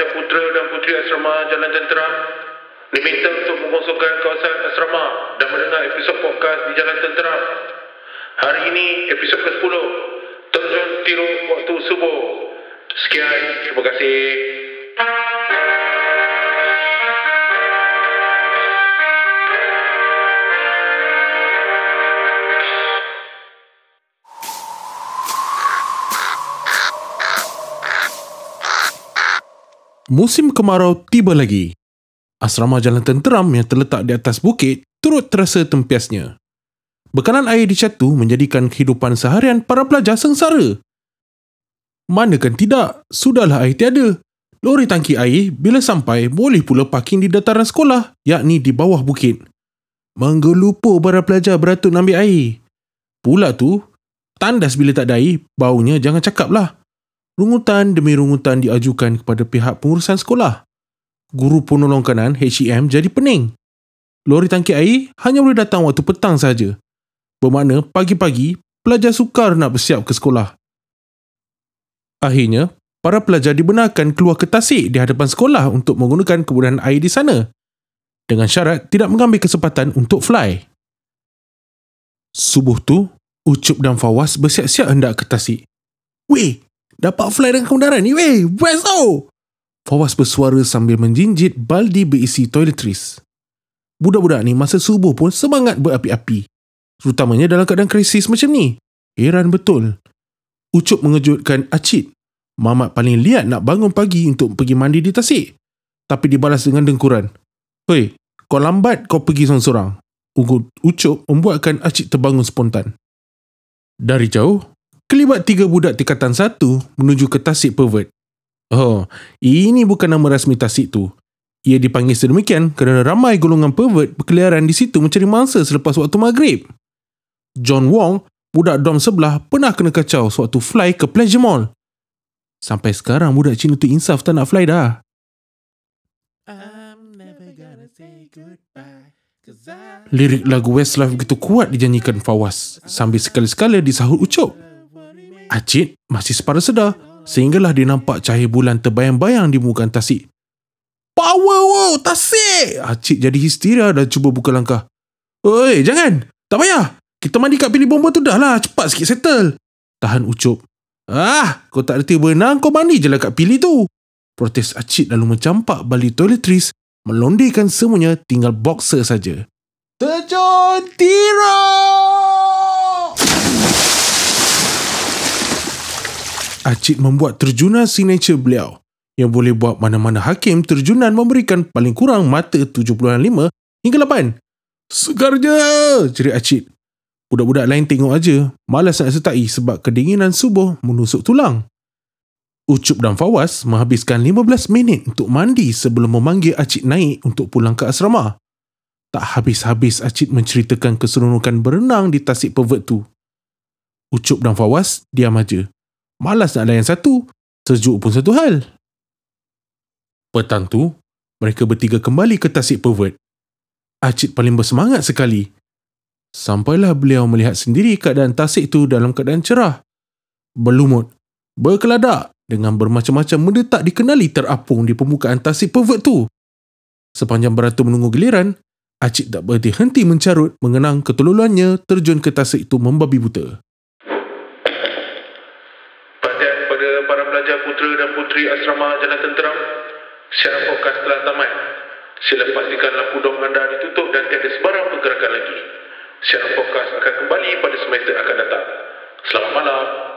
pelajar putera dan puteri asrama Jalan Tentera diminta untuk mengosongkan kawasan asrama dan mendengar episod podcast di Jalan Tentera. Hari ini episod ke-10. Terjun tiru waktu subuh. Sekian, terima kasih. Musim kemarau tiba lagi. Asrama Jalan Tenteram yang terletak di atas bukit turut terasa tempiasnya. Bekalan air di catu menjadikan kehidupan seharian para pelajar sengsara. Manakan tidak, sudahlah air tiada. Lori tangki air bila sampai boleh pula parking di dataran sekolah, yakni di bawah bukit. Menggelupo para pelajar beratur ambil air. Pula tu, tandas bila tak ada air, baunya jangan cakap lah. Rungutan demi rungutan diajukan kepada pihak pengurusan sekolah. Guru penolong kanan HEM jadi pening. Lori tangki air hanya boleh datang waktu petang saja. Bermakna pagi-pagi pelajar sukar nak bersiap ke sekolah. Akhirnya, para pelajar dibenarkan keluar ke tasik di hadapan sekolah untuk menggunakan kemudahan air di sana dengan syarat tidak mengambil kesempatan untuk fly. Subuh tu, Ucup dan Fawaz bersiap-siap hendak ke tasik. Weh, dapat fly dengan kemudahan ni weh, best tau! Fawaz bersuara sambil menjinjit baldi berisi toiletries. Budak-budak ni masa subuh pun semangat berapi-api. Terutamanya dalam keadaan krisis macam ni. Heran betul. Ucup mengejutkan Acid. Mamat paling liat nak bangun pagi untuk pergi mandi di tasik. Tapi dibalas dengan dengkuran. Hei, kau lambat kau pergi seorang-seorang. Ucup membuatkan Acid terbangun spontan. Dari jauh, kelibat tiga budak tingkatan satu menuju ke tasik pervert. Oh, ini bukan nama rasmi tasik tu. Ia dipanggil sedemikian kerana ramai golongan pervert berkeliaran di situ mencari mangsa selepas waktu maghrib. John Wong, budak dom sebelah, pernah kena kacau sewaktu fly ke Pleasure Mall. Sampai sekarang budak Cina tu insaf tak nak fly dah. Lirik lagu Westlife begitu kuat dijanjikan Fawaz sambil sekali-sekala disahut ucup. Acid masih separa sedar sehinggalah dia nampak cahaya bulan terbayang-bayang di muka tasik. Power wow, tasik! Acid jadi histeria dan cuba buka langkah. Oi, jangan! Tak payah! Kita mandi kat pilih bomba tu dah lah. Cepat sikit settle. Tahan ucup. Ah, kau tak reti berenang, kau mandi je lah kat pilih tu. Protes Acid lalu mencampak balik toiletries, melondikan semuanya tinggal boxer saja. Terjun Tiro! Acid membuat terjunan signature beliau yang boleh buat mana-mana hakim terjunan memberikan paling kurang mata 7.5 hingga 8. Segar je, cerit Acid. Budak-budak lain tengok aja, malas nak sertai sebab kedinginan subuh menusuk tulang. Ucup dan Fawaz menghabiskan 15 minit untuk mandi sebelum memanggil Acid naik untuk pulang ke asrama. Tak habis-habis Acid menceritakan keseronokan berenang di tasik pervert tu. Ucup dan Fawaz diam aja. Malas nak layan satu, sejuk pun satu hal. Petang tu, mereka bertiga kembali ke tasik pervert. Acid paling bersemangat sekali Sampailah beliau melihat sendiri keadaan tasik itu dalam keadaan cerah. Berlumut, berkeladak dengan bermacam-macam benda tak dikenali terapung di permukaan tasik pervert tu. Sepanjang beratur menunggu giliran, Acik tak berhenti-henti mencarut mengenang ketululannya terjun ke tasik itu membabi buta. Perhatian kepada para pelajar putera dan puteri asrama Jalan Tenteram, siaran podcast telah tamat. Sila pastikan lampu dom anda ditutup dan tiada sebarang pergerakan lagi. Siaran podcast akan kembali pada semester akan datang. Selamat malam.